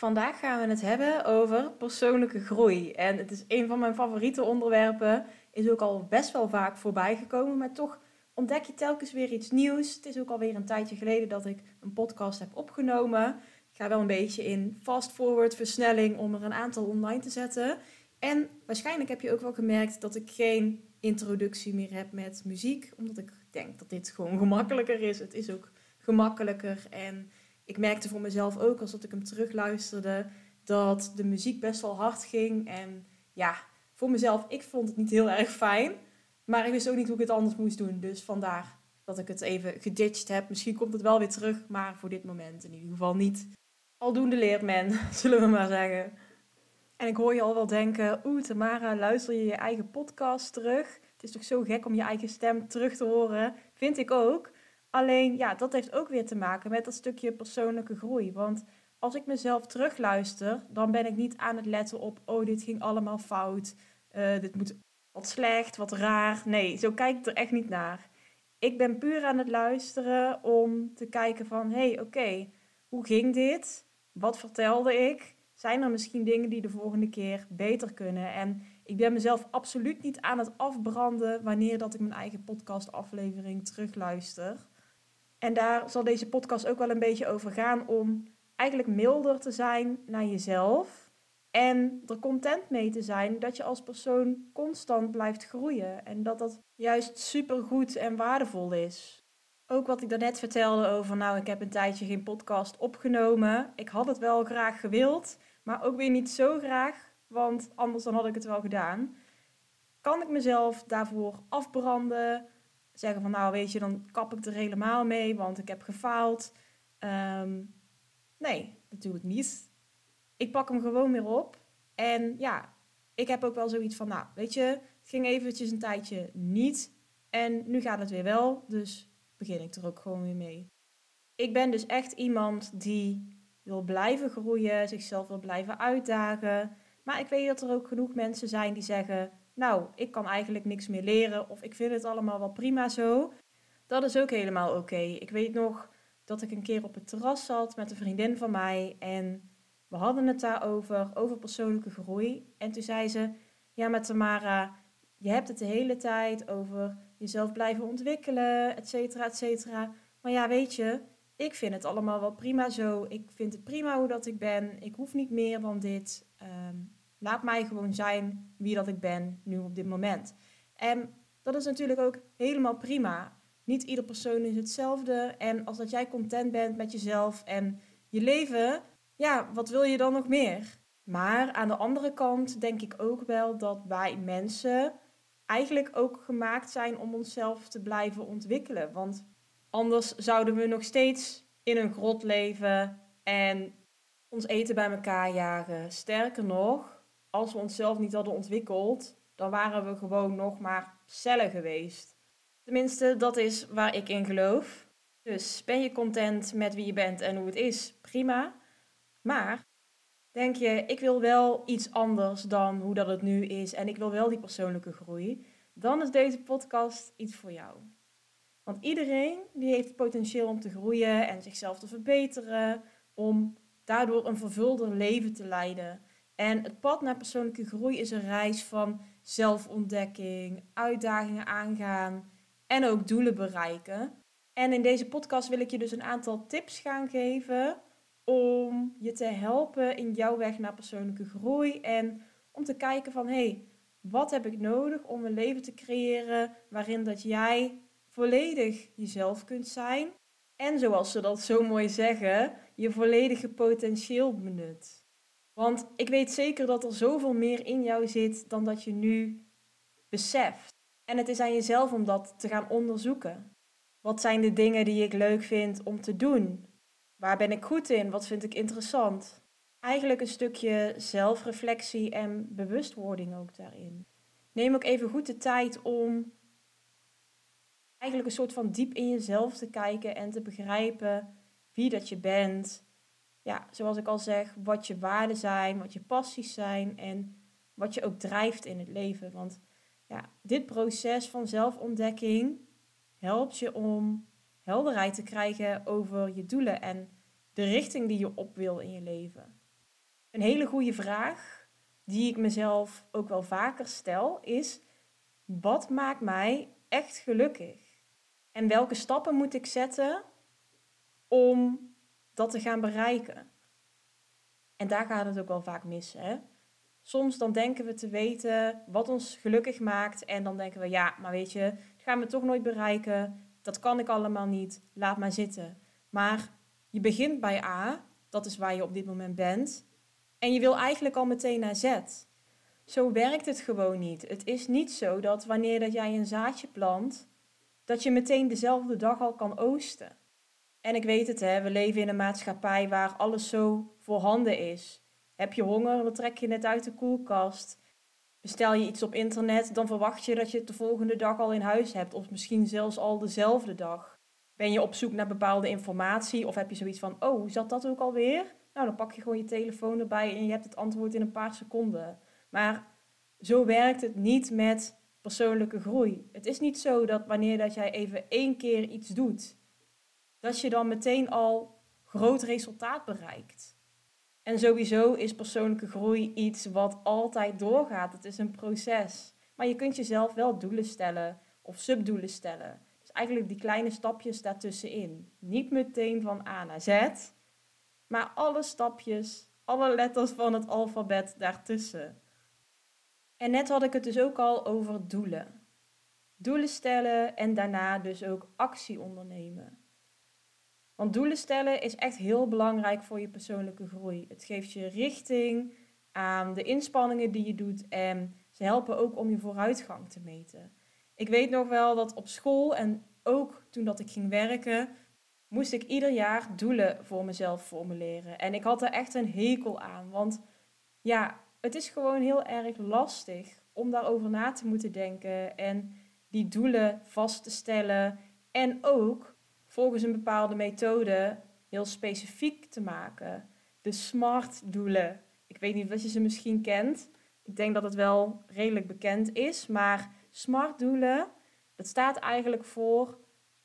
Vandaag gaan we het hebben over persoonlijke groei. En het is een van mijn favoriete onderwerpen. Is ook al best wel vaak voorbij gekomen, maar toch ontdek je telkens weer iets nieuws. Het is ook alweer een tijdje geleden dat ik een podcast heb opgenomen. Ik ga wel een beetje in fast-forward versnelling om er een aantal online te zetten. En waarschijnlijk heb je ook wel gemerkt dat ik geen introductie meer heb met muziek, omdat ik denk dat dit gewoon gemakkelijker is. Het is ook gemakkelijker en ik merkte voor mezelf ook, als dat ik hem terugluisterde, dat de muziek best wel hard ging. En ja, voor mezelf, ik vond het niet heel erg fijn. Maar ik wist ook niet hoe ik het anders moest doen. Dus vandaar dat ik het even geditcht heb. Misschien komt het wel weer terug, maar voor dit moment in ieder geval niet. Aldoende leert men, zullen we maar zeggen. En ik hoor je al wel denken, oeh Tamara, luister je je eigen podcast terug? Het is toch zo gek om je eigen stem terug te horen? Vind ik ook. Alleen ja, dat heeft ook weer te maken met dat stukje persoonlijke groei. Want als ik mezelf terugluister, dan ben ik niet aan het letten op, oh, dit ging allemaal fout. Uh, dit moet wat slecht, wat raar. Nee, zo kijk ik er echt niet naar. Ik ben puur aan het luisteren om te kijken van, hé, hey, oké, hoe ging dit? Wat vertelde ik? Zijn er misschien dingen die de volgende keer beter kunnen? En ik ben mezelf absoluut niet aan het afbranden wanneer dat ik mijn eigen podcastaflevering terugluister. En daar zal deze podcast ook wel een beetje over gaan om eigenlijk milder te zijn naar jezelf. En er content mee te zijn dat je als persoon constant blijft groeien. En dat dat juist supergoed en waardevol is. Ook wat ik daarnet vertelde over, nou, ik heb een tijdje geen podcast opgenomen. Ik had het wel graag gewild, maar ook weer niet zo graag, want anders dan had ik het wel gedaan. Kan ik mezelf daarvoor afbranden? Zeggen van nou weet je, dan kap ik er helemaal mee, want ik heb gefaald. Um, nee, natuurlijk niet. Ik pak hem gewoon weer op. En ja, ik heb ook wel zoiets van, nou weet je, het ging eventjes een tijdje niet. En nu gaat het weer wel, dus begin ik er ook gewoon weer mee. Ik ben dus echt iemand die wil blijven groeien, zichzelf wil blijven uitdagen. Maar ik weet dat er ook genoeg mensen zijn die zeggen: nou, ik kan eigenlijk niks meer leren of ik vind het allemaal wel prima zo. Dat is ook helemaal oké. Ik weet nog dat ik een keer op het terras zat met een vriendin van mij en we hadden het daarover, over persoonlijke groei. En toen zei ze, ja maar Tamara, je hebt het de hele tijd over jezelf blijven ontwikkelen, et cetera, et cetera. Maar ja, weet je, ik vind het allemaal wel prima zo. Ik vind het prima hoe dat ik ben. Ik hoef niet meer dan dit. Um, Laat mij gewoon zijn wie dat ik ben nu op dit moment. En dat is natuurlijk ook helemaal prima. Niet ieder persoon is hetzelfde. En als dat jij content bent met jezelf en je leven, ja, wat wil je dan nog meer? Maar aan de andere kant denk ik ook wel dat wij mensen eigenlijk ook gemaakt zijn om onszelf te blijven ontwikkelen. Want anders zouden we nog steeds in een grot leven en ons eten bij elkaar jagen. Sterker nog, als we onszelf niet hadden ontwikkeld, dan waren we gewoon nog maar cellen geweest. Tenminste, dat is waar ik in geloof. Dus ben je content met wie je bent en hoe het is? Prima. Maar denk je, ik wil wel iets anders dan hoe dat het nu is en ik wil wel die persoonlijke groei, dan is deze podcast iets voor jou. Want iedereen die heeft potentieel om te groeien en zichzelf te verbeteren, om daardoor een vervulder leven te leiden. En het pad naar persoonlijke groei is een reis van zelfontdekking, uitdagingen aangaan en ook doelen bereiken. En in deze podcast wil ik je dus een aantal tips gaan geven om je te helpen in jouw weg naar persoonlijke groei en om te kijken van hé, hey, wat heb ik nodig om een leven te creëren waarin dat jij volledig jezelf kunt zijn en zoals ze dat zo mooi zeggen, je volledige potentieel benut. Want ik weet zeker dat er zoveel meer in jou zit dan dat je nu beseft. En het is aan jezelf om dat te gaan onderzoeken. Wat zijn de dingen die ik leuk vind om te doen? Waar ben ik goed in? Wat vind ik interessant? Eigenlijk een stukje zelfreflectie en bewustwording ook daarin. Neem ook even goed de tijd om eigenlijk een soort van diep in jezelf te kijken en te begrijpen wie dat je bent, ja, zoals ik al zeg, wat je waarden zijn, wat je passies zijn en wat je ook drijft in het leven. Want ja, dit proces van zelfontdekking helpt je om helderheid te krijgen over je doelen en de richting die je op wil in je leven. Een hele goede vraag, die ik mezelf ook wel vaker stel, is: wat maakt mij echt gelukkig? En welke stappen moet ik zetten om dat te gaan bereiken? En daar gaat het ook wel vaak mis. Hè? Soms dan denken we te weten wat ons gelukkig maakt. En dan denken we, ja, maar weet je, dat gaan we toch nooit bereiken. Dat kan ik allemaal niet. Laat maar zitten. Maar je begint bij A, dat is waar je op dit moment bent. En je wil eigenlijk al meteen naar Z. Zo werkt het gewoon niet. Het is niet zo dat wanneer dat jij een zaadje plant, dat je meteen dezelfde dag al kan oosten. En ik weet het, hè, we leven in een maatschappij waar alles zo voorhanden is. Heb je honger, dan trek je het uit de koelkast. Bestel je iets op internet, dan verwacht je dat je het de volgende dag al in huis hebt, of misschien zelfs al dezelfde dag. Ben je op zoek naar bepaalde informatie, of heb je zoiets van: Oh, zat dat ook alweer? Nou, dan pak je gewoon je telefoon erbij en je hebt het antwoord in een paar seconden. Maar zo werkt het niet met persoonlijke groei. Het is niet zo dat wanneer dat jij even één keer iets doet, dat je dan meteen al groot resultaat bereikt. En sowieso is persoonlijke groei iets wat altijd doorgaat. Het is een proces. Maar je kunt jezelf wel doelen stellen of subdoelen stellen. Dus eigenlijk die kleine stapjes daartussenin. Niet meteen van A naar Z, maar alle stapjes, alle letters van het alfabet daartussen. En net had ik het dus ook al over doelen. Doelen stellen en daarna dus ook actie ondernemen. Want doelen stellen is echt heel belangrijk voor je persoonlijke groei. Het geeft je richting aan de inspanningen die je doet en ze helpen ook om je vooruitgang te meten. Ik weet nog wel dat op school en ook toen dat ik ging werken, moest ik ieder jaar doelen voor mezelf formuleren. En ik had er echt een hekel aan, want ja, het is gewoon heel erg lastig om daarover na te moeten denken en die doelen vast te stellen en ook volgens een bepaalde methode heel specifiek te maken. De SMART-doelen. Ik weet niet of je ze misschien kent. Ik denk dat het wel redelijk bekend is. Maar SMART-doelen, dat staat eigenlijk voor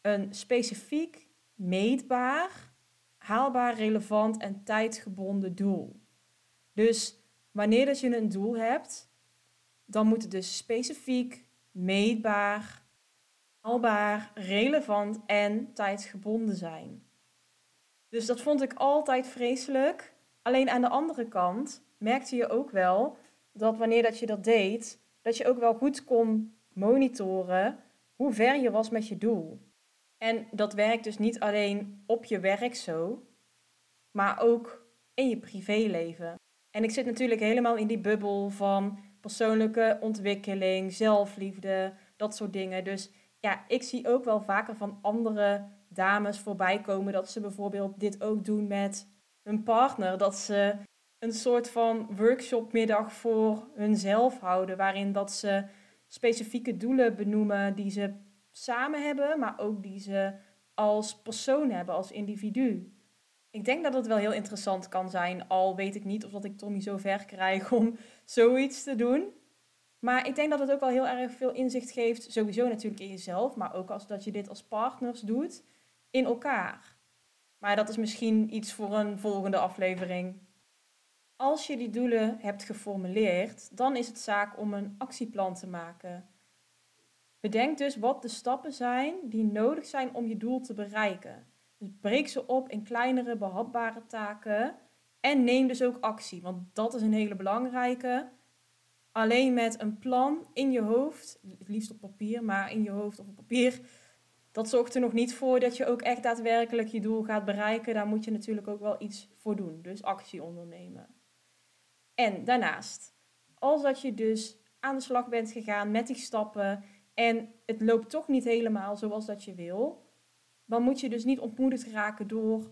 een specifiek, meetbaar, haalbaar, relevant en tijdgebonden doel. Dus wanneer dat je een doel hebt, dan moet het dus specifiek, meetbaar, haalbaar, relevant en tijdsgebonden zijn. Dus dat vond ik altijd vreselijk. Alleen aan de andere kant merkte je ook wel dat wanneer dat je dat deed, dat je ook wel goed kon monitoren hoe ver je was met je doel. En dat werkt dus niet alleen op je werk zo, maar ook in je privéleven. En ik zit natuurlijk helemaal in die bubbel van persoonlijke ontwikkeling, zelfliefde, dat soort dingen. Dus ja, ik zie ook wel vaker van andere dames voorbij komen dat ze bijvoorbeeld dit ook doen met hun partner. Dat ze een soort van workshopmiddag voor hunzelf houden, waarin dat ze specifieke doelen benoemen die ze samen hebben, maar ook die ze als persoon hebben, als individu. Ik denk dat het wel heel interessant kan zijn, al weet ik niet of dat ik Tommy zo ver krijg om zoiets te doen. Maar ik denk dat het ook wel heel erg veel inzicht geeft, sowieso natuurlijk in jezelf, maar ook als dat je dit als partners doet, in elkaar. Maar dat is misschien iets voor een volgende aflevering. Als je die doelen hebt geformuleerd, dan is het zaak om een actieplan te maken. Bedenk dus wat de stappen zijn die nodig zijn om je doel te bereiken. Dus breek ze op in kleinere behapbare taken en neem dus ook actie, want dat is een hele belangrijke. Alleen met een plan in je hoofd, het liefst op papier, maar in je hoofd of op papier, dat zorgt er nog niet voor dat je ook echt daadwerkelijk je doel gaat bereiken. Daar moet je natuurlijk ook wel iets voor doen, dus actie ondernemen. En daarnaast, als dat je dus aan de slag bent gegaan met die stappen en het loopt toch niet helemaal zoals dat je wil, dan moet je dus niet ontmoedigd raken door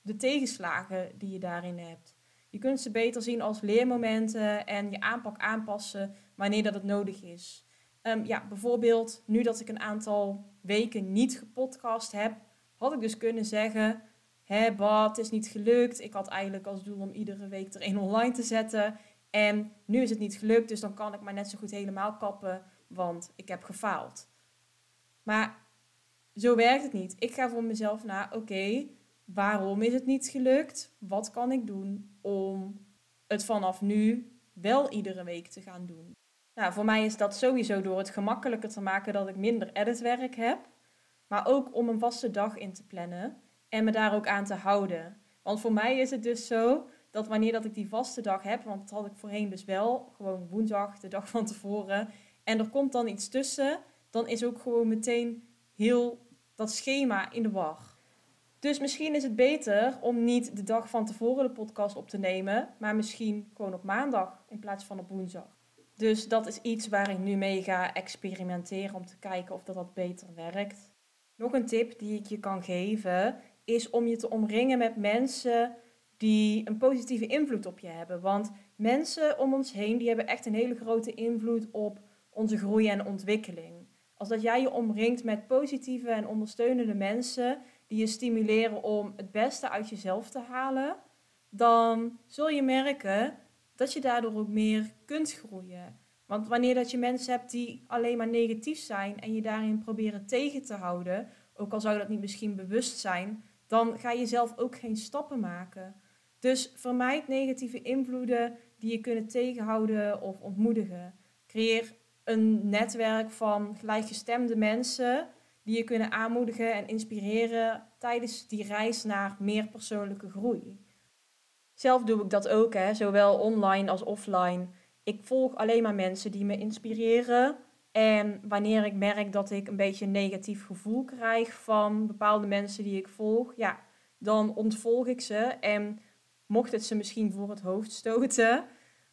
de tegenslagen die je daarin hebt. Je kunt ze beter zien als leermomenten en je aanpak aanpassen wanneer dat het nodig is. Um, ja, bijvoorbeeld nu dat ik een aantal weken niet gepodcast heb, had ik dus kunnen zeggen: Hé, Bad, het is niet gelukt. Ik had eigenlijk als doel om iedere week er één online te zetten. En nu is het niet gelukt, dus dan kan ik maar net zo goed helemaal kappen, want ik heb gefaald. Maar zo werkt het niet. Ik ga voor mezelf na, oké, waarom is het niet gelukt? Wat kan ik doen om het vanaf nu wel iedere week te gaan doen. Nou, voor mij is dat sowieso door het gemakkelijker te maken dat ik minder editwerk heb. Maar ook om een vaste dag in te plannen en me daar ook aan te houden. Want voor mij is het dus zo dat wanneer dat ik die vaste dag heb, want dat had ik voorheen dus wel, gewoon woensdag, de dag van tevoren, en er komt dan iets tussen, dan is ook gewoon meteen heel dat schema in de war. Dus misschien is het beter om niet de dag van tevoren de podcast op te nemen, maar misschien gewoon op maandag in plaats van op woensdag. Dus dat is iets waar ik nu mee ga experimenteren om te kijken of dat, dat beter werkt. Nog een tip die ik je kan geven is om je te omringen met mensen die een positieve invloed op je hebben. Want mensen om ons heen die hebben echt een hele grote invloed op onze groei en ontwikkeling. Als dat jij je omringt met positieve en ondersteunende mensen die je stimuleren om het beste uit jezelf te halen, dan zul je merken dat je daardoor ook meer kunt groeien. Want wanneer dat je mensen hebt die alleen maar negatief zijn en je daarin proberen tegen te houden, ook al zou dat niet misschien bewust zijn, dan ga je zelf ook geen stappen maken. Dus vermijd negatieve invloeden die je kunnen tegenhouden of ontmoedigen. Creëer een netwerk van gelijkgestemde mensen die je kunnen aanmoedigen en inspireren tijdens die reis naar meer persoonlijke groei. Zelf doe ik dat ook, hè, zowel online als offline. Ik volg alleen maar mensen die me inspireren. En wanneer ik merk dat ik een beetje een negatief gevoel krijg van bepaalde mensen die ik volg, ja, dan ontvolg ik ze. En mocht het ze misschien voor het hoofd stoten,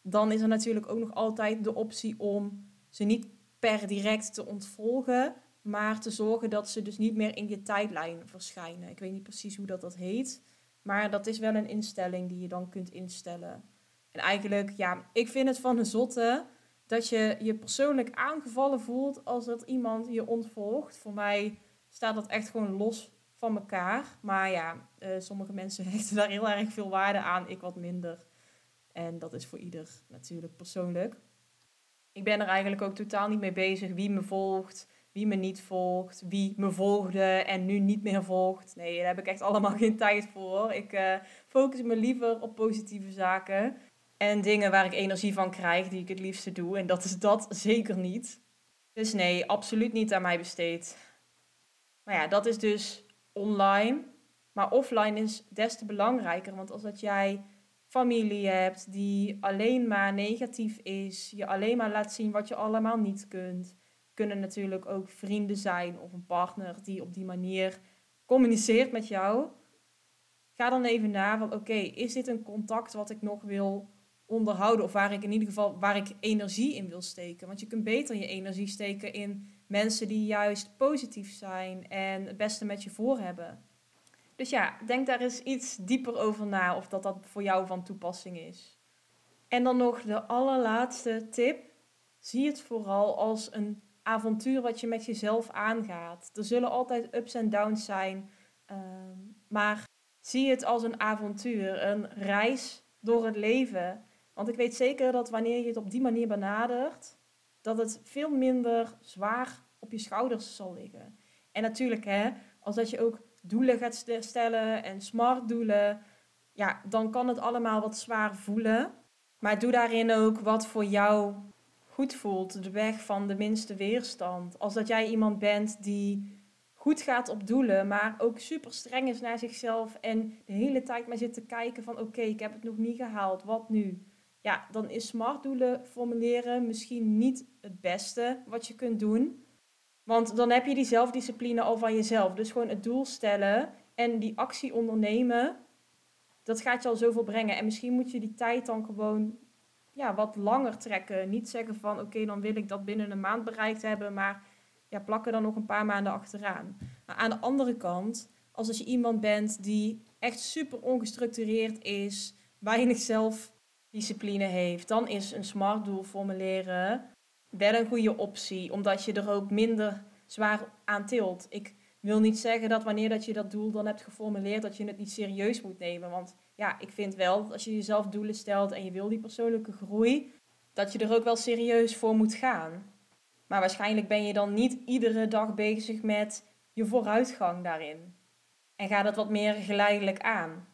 dan is er natuurlijk ook nog altijd de optie om ze niet per direct te ontvolgen, maar te zorgen dat ze dus niet meer in je tijdlijn verschijnen. Ik weet niet precies hoe dat, dat heet, maar dat is wel een instelling die je dan kunt instellen. En eigenlijk, ja, ik vind het van een zotte dat je je persoonlijk aangevallen voelt als dat iemand je ontvolgt. Voor mij staat dat echt gewoon los van elkaar. Maar ja, uh, sommige mensen hechten daar heel erg veel waarde aan, ik wat minder. En dat is voor ieder natuurlijk persoonlijk. Ik ben er eigenlijk ook totaal niet mee bezig wie me volgt, wie me niet volgt, wie me volgde en nu niet meer volgt. Nee, daar heb ik echt allemaal geen tijd voor. Ik uh, focus me liever op positieve zaken en dingen waar ik energie van krijg, die ik het liefste doe. En dat is dat zeker niet. Dus nee, absoluut niet aan mij besteed. Maar ja, dat is dus online. Maar offline is des te belangrijker. Want als dat jij familie hebt die alleen maar negatief is, je alleen maar laat zien wat je allemaal niet kunt, kunnen natuurlijk ook vrienden zijn of een partner die op die manier communiceert met jou. Ga dan even na van oké, is dit een contact wat ik nog wil onderhouden of waar ik in ieder geval waar ik energie in wil steken? Want je kunt beter je energie steken in mensen die juist positief zijn en het beste met je voor hebben. Dus ja, denk daar eens iets dieper over na of dat dat voor jou van toepassing is. En dan nog de allerlaatste tip. Zie het vooral als een avontuur wat je met jezelf aangaat. Er zullen altijd ups en downs zijn, ehm, maar zie het als een avontuur, een reis door het leven. Want ik weet zeker dat wanneer je het op die manier benadert, dat het veel minder zwaar op je schouders zal liggen. En natuurlijk, hè, als dat je ook doelen gaat stellen en smart doelen, ja, dan kan het allemaal wat zwaar voelen. Maar doe daarin ook wat voor jou goed voelt, de weg van de minste weerstand. Als dat jij iemand bent die goed gaat op doelen, maar ook super streng is naar zichzelf en de hele tijd maar zit te kijken van oké, ik heb het nog niet gehaald, wat nu? Ja, dan is smart doelen formuleren misschien niet het beste wat je kunt doen. Want dan heb je die zelfdiscipline al van jezelf. Dus gewoon het doel stellen en die actie ondernemen, dat gaat je al zoveel brengen. En misschien moet je die tijd dan gewoon ja, wat langer trekken. Niet zeggen van oké, dan wil ik dat binnen een maand bereikt hebben, maar ja, plak er dan nog een paar maanden achteraan. Maar aan de andere kant, als, als je iemand bent die echt super ongestructureerd is, weinig zelfdiscipline heeft, dan is een smart doel formuleren wel een goede optie, omdat je er ook minder zwaar aan tilt. Ik wil niet zeggen dat wanneer dat je dat doel dan hebt geformuleerd, dat je het niet serieus moet nemen. Want ja, ik vind wel dat als je jezelf doelen stelt en je wil die persoonlijke groei, dat je er ook wel serieus voor moet gaan. Maar waarschijnlijk ben je dan niet iedere dag bezig met je vooruitgang daarin. En ga dat wat meer geleidelijk aan.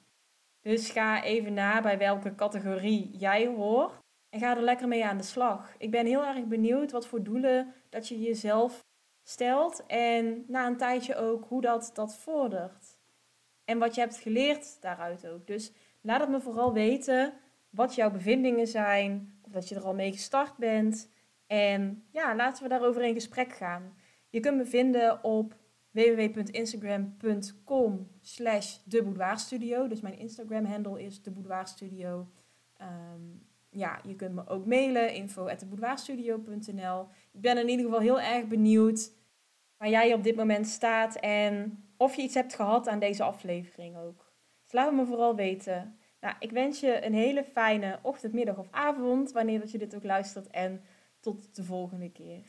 Dus ga even na bij welke categorie jij hoort. En ga er lekker mee aan de slag. Ik ben heel erg benieuwd wat voor doelen dat je jezelf stelt. En na een tijdje ook hoe dat, dat vordert. En wat je hebt geleerd daaruit ook. Dus laat het me vooral weten wat jouw bevindingen zijn. Of dat je er al mee gestart bent. En ja, laten we daarover in gesprek gaan. Je kunt me vinden op www.instagram.com slash de Dus mijn Instagram handle is de. Ehm, ja, je kunt me ook mailen, info Ik ben in ieder geval heel erg benieuwd waar jij op dit moment staat en of je iets hebt gehad aan deze aflevering ook. Dus laat me vooral weten. Nou, ik wens je een hele fijne ochtend, middag of avond, wanneer dat je dit ook luistert. En tot de volgende keer.